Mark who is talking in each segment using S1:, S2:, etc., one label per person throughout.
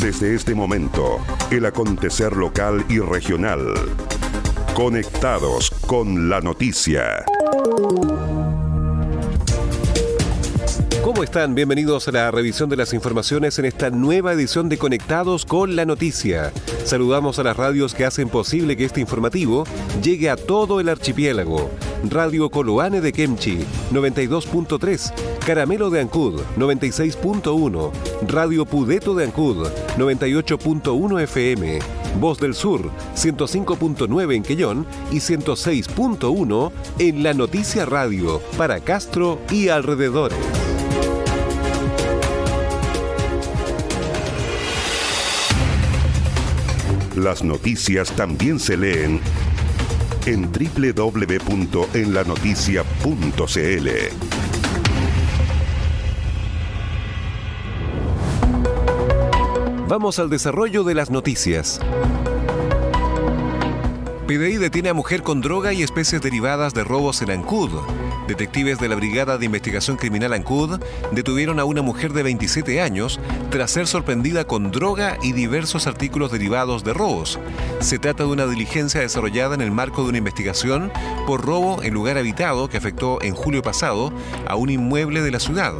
S1: Desde este momento, el acontecer local y regional. Conectados con la noticia.
S2: ¿Cómo están? Bienvenidos a la revisión de las informaciones en esta nueva edición de Conectados con la Noticia. Saludamos a las radios que hacen posible que este informativo llegue a todo el archipiélago. Radio Coloane de Kemchi, 92.3, Caramelo de Ancud, 96.1, Radio Pudeto de Ancud, 98.1 FM, Voz del Sur, 105.9 en Quellón y 106.1 en La Noticia Radio, para Castro y alrededores.
S1: Las noticias también se leen en www.enlanoticia.cl.
S2: Vamos al desarrollo de las noticias. PDI detiene a mujer con droga y especies derivadas de robos en Ancud. Detectives de la Brigada de Investigación Criminal ANCUD detuvieron a una mujer de 27 años tras ser sorprendida con droga y diversos artículos derivados de robos. Se trata de una diligencia desarrollada en el marco de una investigación por robo en lugar habitado que afectó en julio pasado a un inmueble de la ciudad.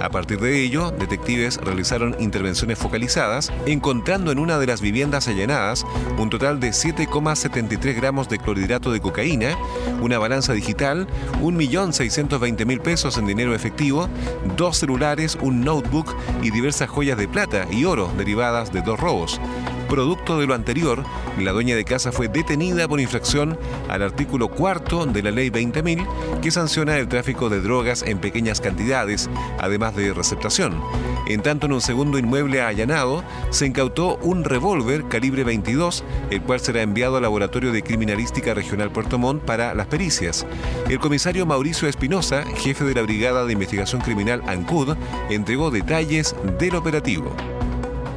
S2: A partir de ello, detectives realizaron intervenciones focalizadas, encontrando en una de las viviendas allanadas un total de 7,73 gramos de clorhidrato de cocaína, una balanza digital, un millón 620 mil pesos en dinero efectivo, dos celulares, un notebook y diversas joyas de plata y oro derivadas de dos robos. Producto de lo anterior, la dueña de casa fue detenida por infracción al artículo cuarto de la Ley 20.000 que sanciona el tráfico de drogas en pequeñas cantidades, además de receptación. En tanto, en un segundo inmueble allanado, se incautó un revólver calibre 22, el cual será enviado al Laboratorio de Criminalística Regional Puerto Montt para las pericias. El comisario Mauricio Espinosa, jefe de la Brigada de Investigación Criminal ANCUD, entregó detalles del operativo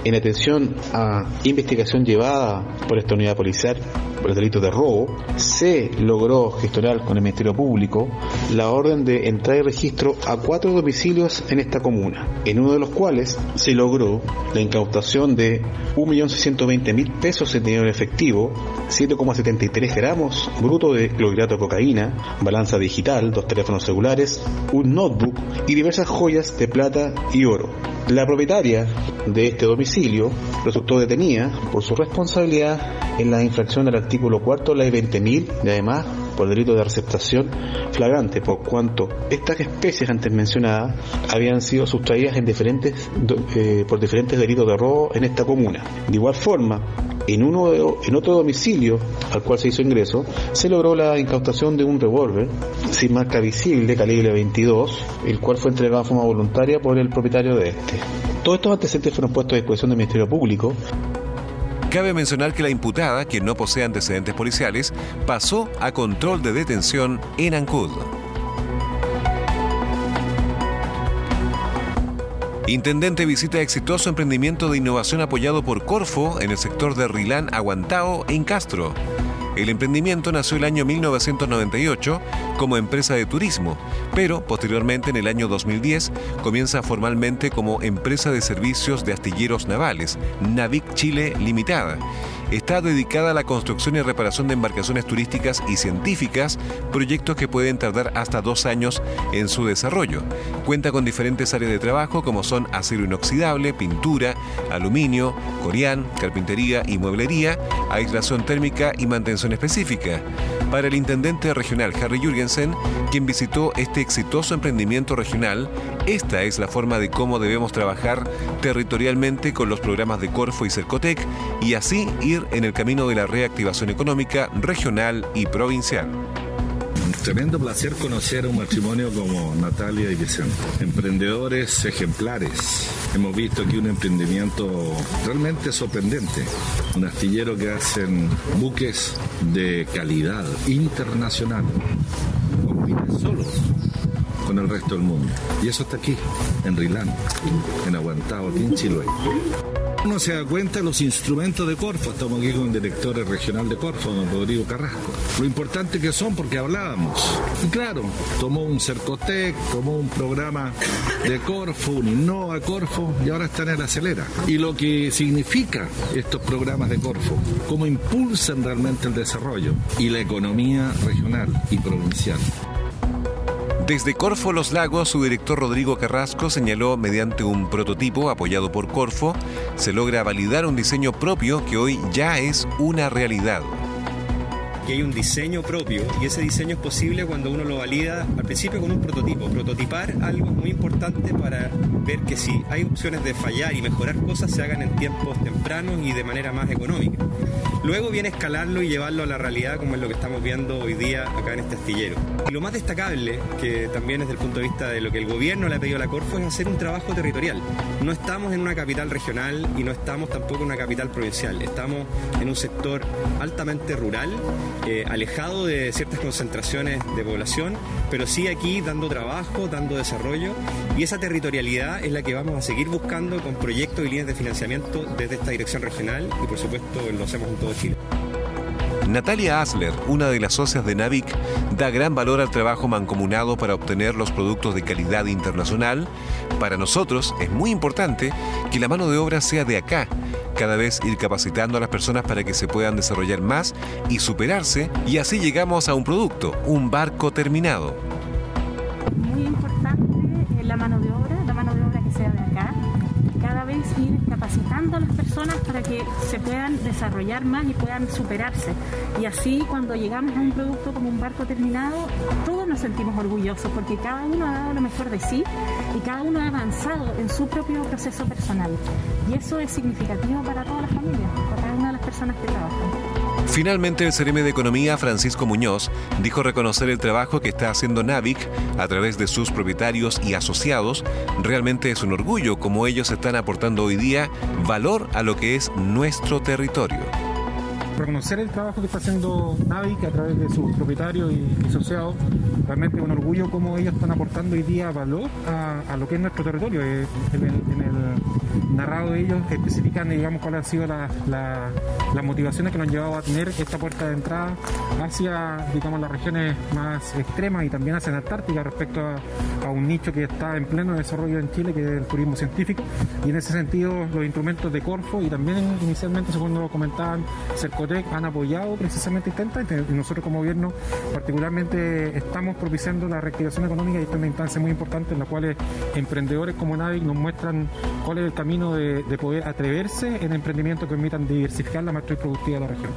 S3: en atención a investigación llevada por esta unidad policial por el delito de robo, se logró gestionar con el Ministerio Público la orden de entrada y registro a cuatro domicilios en esta comuna, en uno de los cuales se logró la incautación de 1.620.000 pesos en dinero efectivo, 7,73 gramos bruto de clorhidrato de cocaína, balanza digital, dos teléfonos celulares, un notebook y diversas joyas de plata y oro. La propietaria de este domicilio resultó detenida por su responsabilidad en la infracción del artículo 4 de la ley 20.000 y además por delito de receptación flagrante, por cuanto estas especies antes mencionadas habían sido sustraídas en diferentes, eh, por diferentes delitos de robo en esta comuna. De igual forma, en, uno en otro domicilio al cual se hizo ingreso, se logró la incautación de un revólver sin marca visible, calibre 22, el cual fue entregado de forma voluntaria por el propietario de este. Todos estos antecedentes fueron puestos a disposición del Ministerio Público
S2: Cabe mencionar que la imputada, quien no posee antecedentes policiales, pasó a control de detención en Ancud. Intendente visita exitoso emprendimiento de innovación apoyado por Corfo en el sector de Rilán Aguantao en Castro. El emprendimiento nació el año 1998 como empresa de turismo, pero posteriormente en el año 2010 comienza formalmente como empresa de servicios de astilleros navales, Navic Chile Limitada está dedicada a la construcción y reparación de embarcaciones turísticas y científicas, proyectos que pueden tardar hasta dos años en su desarrollo. Cuenta con diferentes áreas de trabajo como son acero inoxidable, pintura, aluminio, corián, carpintería y mueblería, aislación térmica y mantención específica. Para el intendente regional Harry Jürgensen, quien visitó este exitoso emprendimiento regional, esta es la forma de cómo debemos trabajar territorialmente con los programas de Corfo y Cercotec y así ir en el camino de la reactivación económica regional y provincial.
S4: Tremendo placer conocer un matrimonio como Natalia y Vicente, emprendedores ejemplares. Hemos visto aquí un emprendimiento realmente sorprendente, un astillero que hacen buques de calidad internacional, con solos con el resto del mundo. Y eso está aquí, en Rilán, en Aguantado, aquí en Chiloé. Uno se da cuenta de los instrumentos de Corfo. Estamos aquí con el director regional de Corfo, don Rodrigo Carrasco. Lo importante que son porque hablábamos. Y claro, tomó un Cercotec, tomó un programa de Corfo, un Innova Corfo y ahora está en el Acelera. Y lo que significa estos programas de Corfo, cómo impulsan realmente el desarrollo y la economía regional y provincial.
S2: Desde Corfo Los Lagos, su director Rodrigo Carrasco señaló mediante un prototipo apoyado por Corfo, se logra validar un diseño propio que hoy ya es una realidad
S5: que hay un diseño propio y ese diseño es posible cuando uno lo valida al principio con un prototipo. Prototipar algo es muy importante para ver que si hay opciones de fallar y mejorar cosas se hagan en tiempos tempranos y de manera más económica. Luego viene escalarlo y llevarlo a la realidad como es lo que estamos viendo hoy día acá en este astillero. Y lo más destacable, que también desde el punto de vista de lo que el gobierno le ha pedido a la Corfo, es hacer un trabajo territorial. No estamos en una capital regional y no estamos tampoco en una capital provincial. Estamos en un sector altamente rural eh, alejado de ciertas concentraciones de población, pero sí aquí dando trabajo, dando desarrollo y esa territorialidad es la que vamos a seguir buscando con proyectos y líneas de financiamiento desde esta dirección regional y por supuesto lo hacemos en todo Chile.
S2: Natalia Asler, una de las socias de Navic, da gran valor al trabajo mancomunado para obtener los productos de calidad internacional. Para nosotros es muy importante que la mano de obra sea de acá, cada vez ir capacitando a las personas para que se puedan desarrollar más y superarse y así llegamos a un producto, un barco terminado.
S6: Que se puedan desarrollar más y puedan superarse. Y así cuando llegamos a un producto como un barco terminado, todos nos sentimos orgullosos porque cada uno ha dado lo mejor de sí y cada uno ha avanzado en su propio proceso personal. Y eso es significativo para todas las familias, para cada una de las personas que trabajan.
S2: Finalmente, el CRM de Economía, Francisco Muñoz, dijo reconocer el trabajo que está haciendo Navic a través de sus propietarios y asociados. Realmente es un orgullo como ellos están aportando hoy día valor a lo que es nuestro territorio
S7: reconocer el trabajo que está haciendo Navic a través de sus propietarios y, asociados. Realmente un orgullo cómo ellos están aportando hoy día valor a, lo que es nuestro territorio. Narrado ellos especifican, digamos, cuáles han sido las motivaciones que nos han llevado a tener esta puerta de entrada hacia, digamos, las regiones más extremas y también hacia la Antártica respecto a, un nicho que está en pleno desarrollo en Chile, que es el turismo científico. Y en ese sentido, los instrumentos de Corfo y también inicialmente, según lo comentaban, Cercotec, han apoyado precisamente instancia y nosotros como gobierno particularmente estamos propiciando la reactivación económica y esta es una instancia muy importante en la cual emprendedores como NAVIC nos muestran cuál es el camino de, de poder atreverse en emprendimientos que permitan diversificar la matriz productiva de la región.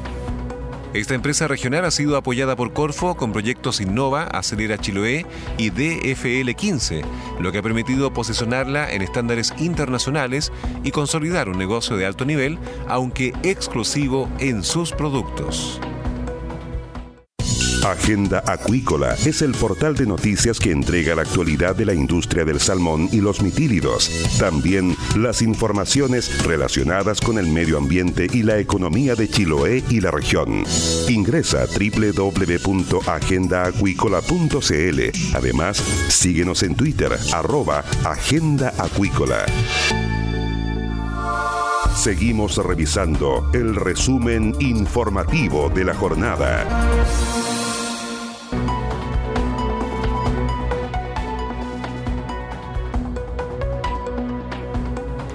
S2: Esta empresa regional ha sido apoyada por Corfo con proyectos Innova, Acelera Chiloé y DFL 15, lo que ha permitido posicionarla en estándares internacionales y consolidar un negocio de alto nivel, aunque exclusivo en sus productos.
S1: Agenda Acuícola es el portal de noticias que entrega la actualidad de la industria del salmón y los mitílidos. También las informaciones relacionadas con el medio ambiente y la economía de Chiloé y la región. Ingresa a www.agendaacuícola.cl. Además, síguenos en Twitter, arroba Agenda Acuícola. Seguimos revisando el resumen informativo de la jornada.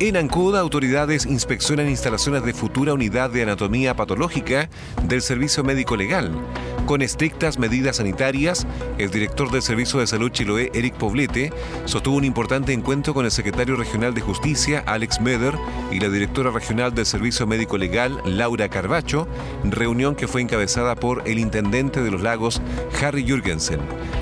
S2: En Ancud, autoridades inspeccionan instalaciones de futura unidad de anatomía patológica del Servicio Médico Legal. Con estrictas medidas sanitarias, el director del Servicio de Salud Chiloé, Eric Poblete, sostuvo un importante encuentro con el secretario regional de Justicia, Alex Meder, y la directora regional del Servicio Médico Legal, Laura Carbacho, reunión que fue encabezada por el intendente de los lagos, Harry Jürgensen.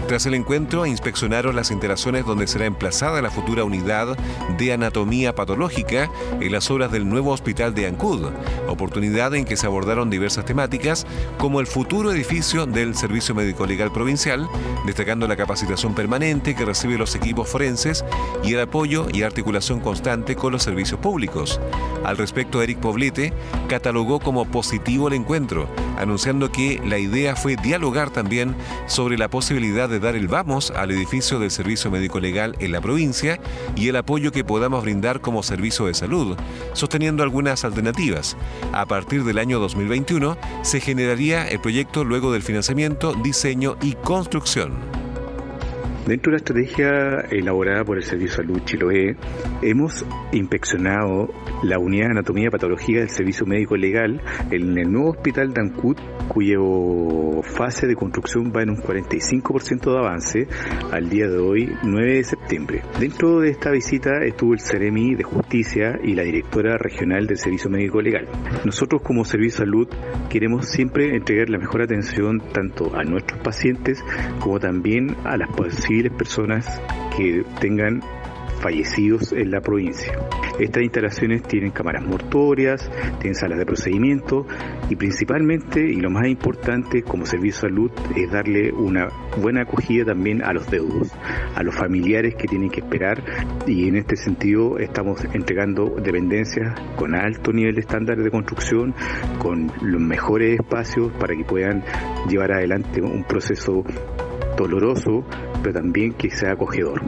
S2: Tras el encuentro, inspeccionaron las instalaciones donde será emplazada la futura unidad de anatomía patológica en las obras del nuevo hospital de Ancud, oportunidad en que se abordaron diversas temáticas como el futuro edificio del Servicio Médico Legal Provincial, destacando la capacitación permanente que recibe los equipos forenses y el apoyo y articulación constante con los servicios públicos. Al respecto, Eric Poblete catalogó como positivo el encuentro, anunciando que la idea fue dialogar también sobre la posibilidad de dar el vamos al edificio del Servicio Médico Legal en la provincia y el apoyo que podamos brindar como servicio de salud, sosteniendo algunas alternativas. A partir del año 2021 se generaría el proyecto luego del financiamiento, diseño y construcción.
S3: Dentro de la estrategia elaborada por el Servicio de Salud Chiloé, hemos inspeccionado la unidad de anatomía patología del Servicio Médico Legal en el nuevo hospital de Ancud, cuya fase de construcción va en un 45% de avance al día de hoy, 9 de septiembre. Dentro de esta visita estuvo el Ceremi de Justicia y la directora regional del Servicio Médico Legal. Nosotros como Servicio Salud queremos siempre entregar la mejor atención tanto a nuestros pacientes como también a las posibles personas que tengan fallecidos en la provincia. Estas instalaciones tienen cámaras mortuorias, tienen salas de procedimiento y principalmente, y lo más importante como servicio de salud, es darle una buena acogida también a los deudos, a los familiares que tienen que esperar y en este sentido estamos entregando dependencias con alto nivel de estándar de construcción, con los mejores espacios para que puedan llevar adelante un proceso doloroso, pero también que sea acogedor.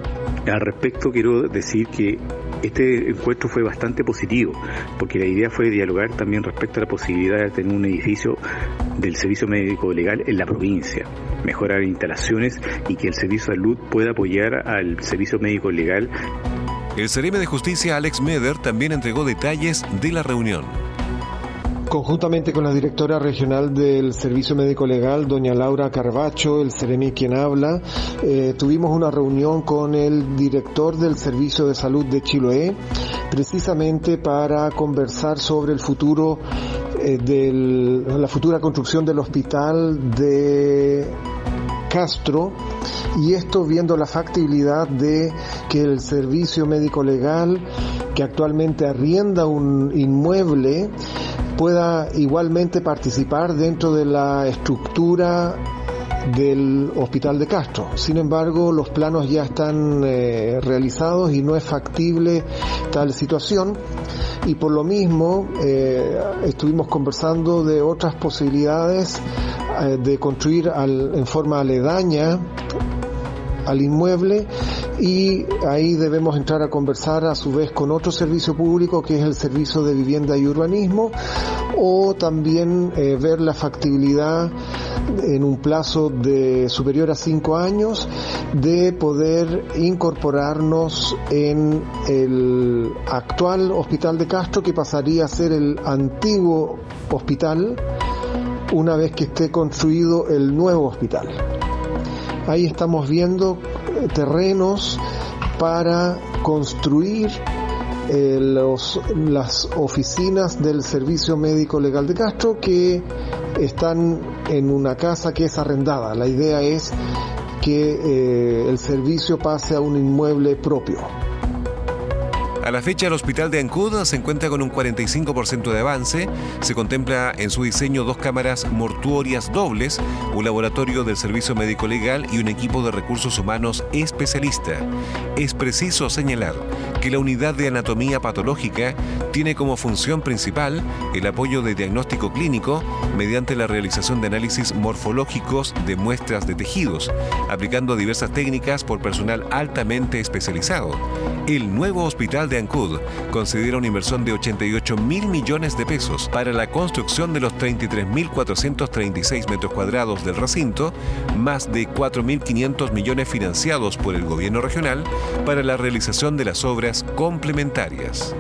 S3: Al respecto quiero decir que este encuentro fue bastante positivo, porque la idea fue dialogar también respecto a la posibilidad de tener un edificio del servicio médico legal en la provincia, mejorar instalaciones y que el servicio de salud pueda apoyar al servicio médico legal.
S2: El Cereme de Justicia Alex Meder también entregó detalles de la reunión.
S8: Conjuntamente con la directora regional del Servicio Médico Legal, doña Laura Carbacho, el Ceremi quien habla, eh, tuvimos una reunión con el director del Servicio de Salud de Chiloé, precisamente para conversar sobre el futuro eh, de la futura construcción del hospital de Castro y esto viendo la factibilidad de que el servicio médico legal que actualmente arrienda un inmueble pueda igualmente participar dentro de la estructura del Hospital de Castro. Sin embargo, los planos ya están eh, realizados y no es factible tal situación. Y por lo mismo, eh, estuvimos conversando de otras posibilidades eh, de construir en forma aledaña al inmueble y ahí debemos entrar a conversar a su vez con otro servicio público que es el servicio de vivienda y urbanismo o también eh, ver la factibilidad en un plazo de superior a cinco años de poder incorporarnos en el actual hospital de Castro que pasaría a ser el antiguo hospital una vez que esté construido el nuevo hospital. Ahí estamos viendo terrenos para construir eh, las oficinas del Servicio Médico Legal de Castro que están en una casa que es arrendada. La idea es que eh, el servicio pase a un inmueble propio.
S2: A la fecha, el hospital de Ancud se encuentra con un 45% de avance. Se contempla en su diseño dos cámaras mortuorias dobles, un laboratorio del Servicio Médico Legal y un equipo de recursos humanos especialista. Es preciso señalar que la unidad de anatomía patológica tiene como función principal el apoyo de diagnóstico clínico mediante la realización de análisis morfológicos de muestras de tejidos, aplicando diversas técnicas por personal altamente especializado. El nuevo hospital de Ancud considera una inversión de 88 mil millones de pesos para la construcción de los 33.436 metros cuadrados del recinto, más de 4.500 millones financiados por el gobierno regional para la realización de las obras complementarias.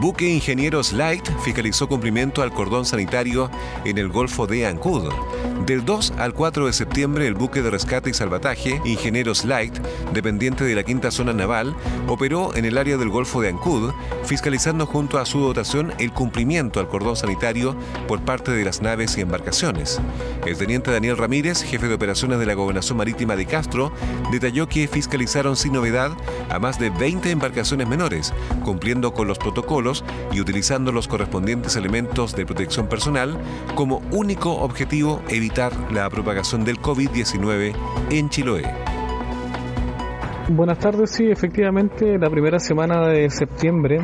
S2: Buque Ingenieros Light fiscalizó cumplimiento al cordón sanitario en el Golfo de Ancud. Del 2 al 4 de septiembre, el buque de rescate y salvataje Ingenieros Light, dependiente de la quinta zona naval, operó en el área del Golfo de Ancud, fiscalizando junto a su dotación el cumplimiento al cordón sanitario por parte de las naves y embarcaciones. El teniente Daniel Ramírez, jefe de operaciones de la Gobernación Marítima de Castro, detalló que fiscalizaron sin novedad a más de 20 embarcaciones menores, cumpliendo con los protocolos y utilizando los correspondientes elementos de protección personal como único objetivo evitar la propagación del COVID-19 en Chiloé.
S9: Buenas tardes, sí, efectivamente, la primera semana de septiembre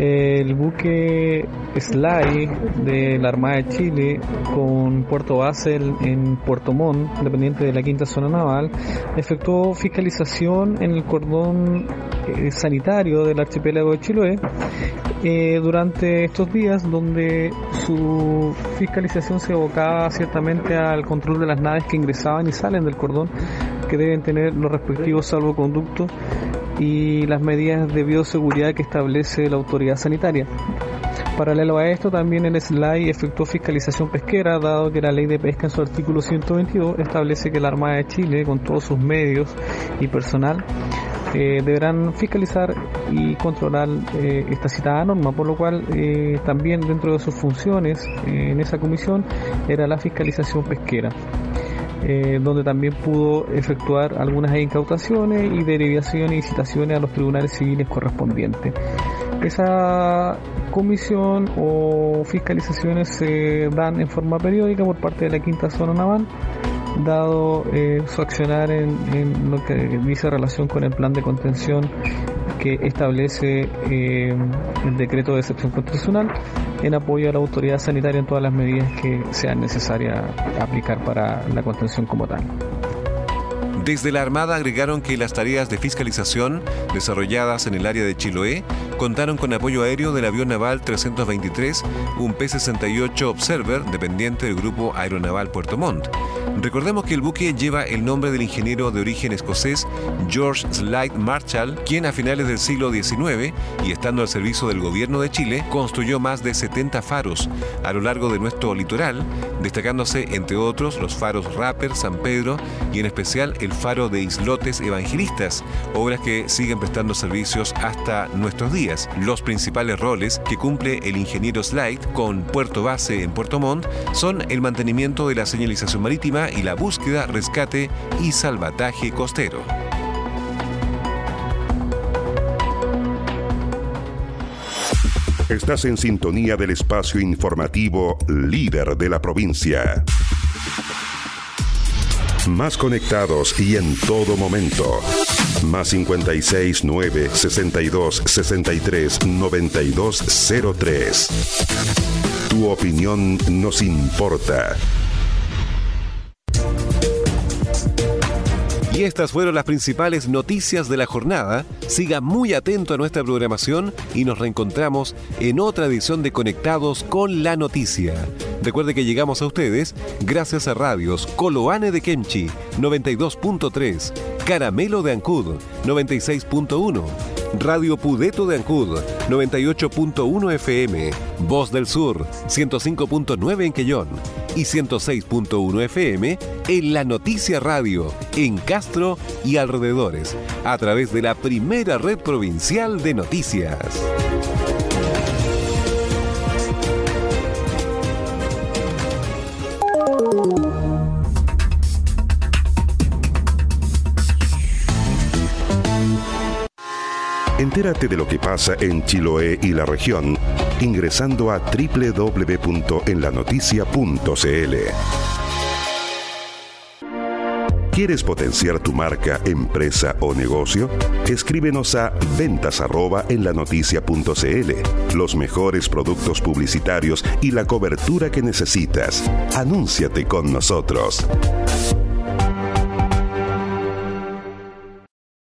S9: El buque Sly de la Armada de Chile con puerto base en Puerto Montt, dependiente de la quinta zona naval, efectuó fiscalización en el cordón eh, sanitario del archipiélago de Chiloé eh, durante estos días donde su fiscalización se evocaba ciertamente al control de las naves que ingresaban y salen del cordón que deben tener los respectivos salvoconductos y las medidas de bioseguridad que establece la autoridad sanitaria. Paralelo a esto, también el SLAI efectuó fiscalización pesquera, dado que la ley de pesca en su artículo 122 establece que la Armada de Chile, con todos sus medios y personal, eh, deberán fiscalizar y controlar eh, esta citada norma, por lo cual eh, también dentro de sus funciones en esa comisión era la fiscalización pesquera. donde también pudo efectuar algunas incautaciones y derivaciones y citaciones a los tribunales civiles correspondientes. Esa comisión o fiscalizaciones se dan en forma periódica por parte de la quinta zona naval dado eh, su accionar en, lo que dice relación con el plan de contención que establece eh, el decreto de excepción constitucional en apoyo a la autoridad sanitaria en todas las medidas que sean necesarias aplicar para la contención como tal.
S2: Desde la Armada agregaron que las tareas de fiscalización desarrolladas en el área de Chiloé contaron con apoyo aéreo del avión naval 323, un P-68 Observer dependiente del Grupo Aeronaval Puerto Montt. Recordemos que el buque lleva el nombre del ingeniero de origen escocés George Slide Marshall, quien a finales del siglo XIX y estando al servicio del gobierno de Chile, construyó más de 70 faros a lo largo de nuestro litoral, destacándose entre otros los faros Rapper, San Pedro y en especial el faro de Islotes Evangelistas, obras que siguen prestando servicios hasta nuestros días. Los principales roles que cumple el ingeniero Slide con puerto base en Puerto Montt son el mantenimiento de la señalización marítima y la búsqueda, rescate y salvataje costero.
S1: Estás en sintonía del espacio informativo líder de la provincia. Más conectados y en todo momento. Más 56 9 62 63 92 03. Tu opinión nos importa.
S2: Y estas fueron las principales noticias de la jornada. Siga muy atento a nuestra programación y nos reencontramos en otra edición de Conectados con la Noticia. Recuerde que llegamos a ustedes gracias a radios Coloane de Kemchi 92.3, Caramelo de Ancud 96.1. Radio Pudeto de Ancud, 98.1 FM, Voz del Sur, 105.9 en Quellón y 106.1 FM en La Noticia Radio, en Castro y alrededores, a través de la primera red provincial de noticias.
S1: Entérate de lo que pasa en Chiloé y la región ingresando a www.enlanoticia.cl. ¿Quieres potenciar tu marca, empresa o negocio? Escríbenos a ventas Los mejores productos publicitarios y la cobertura que necesitas. Anúnciate con nosotros.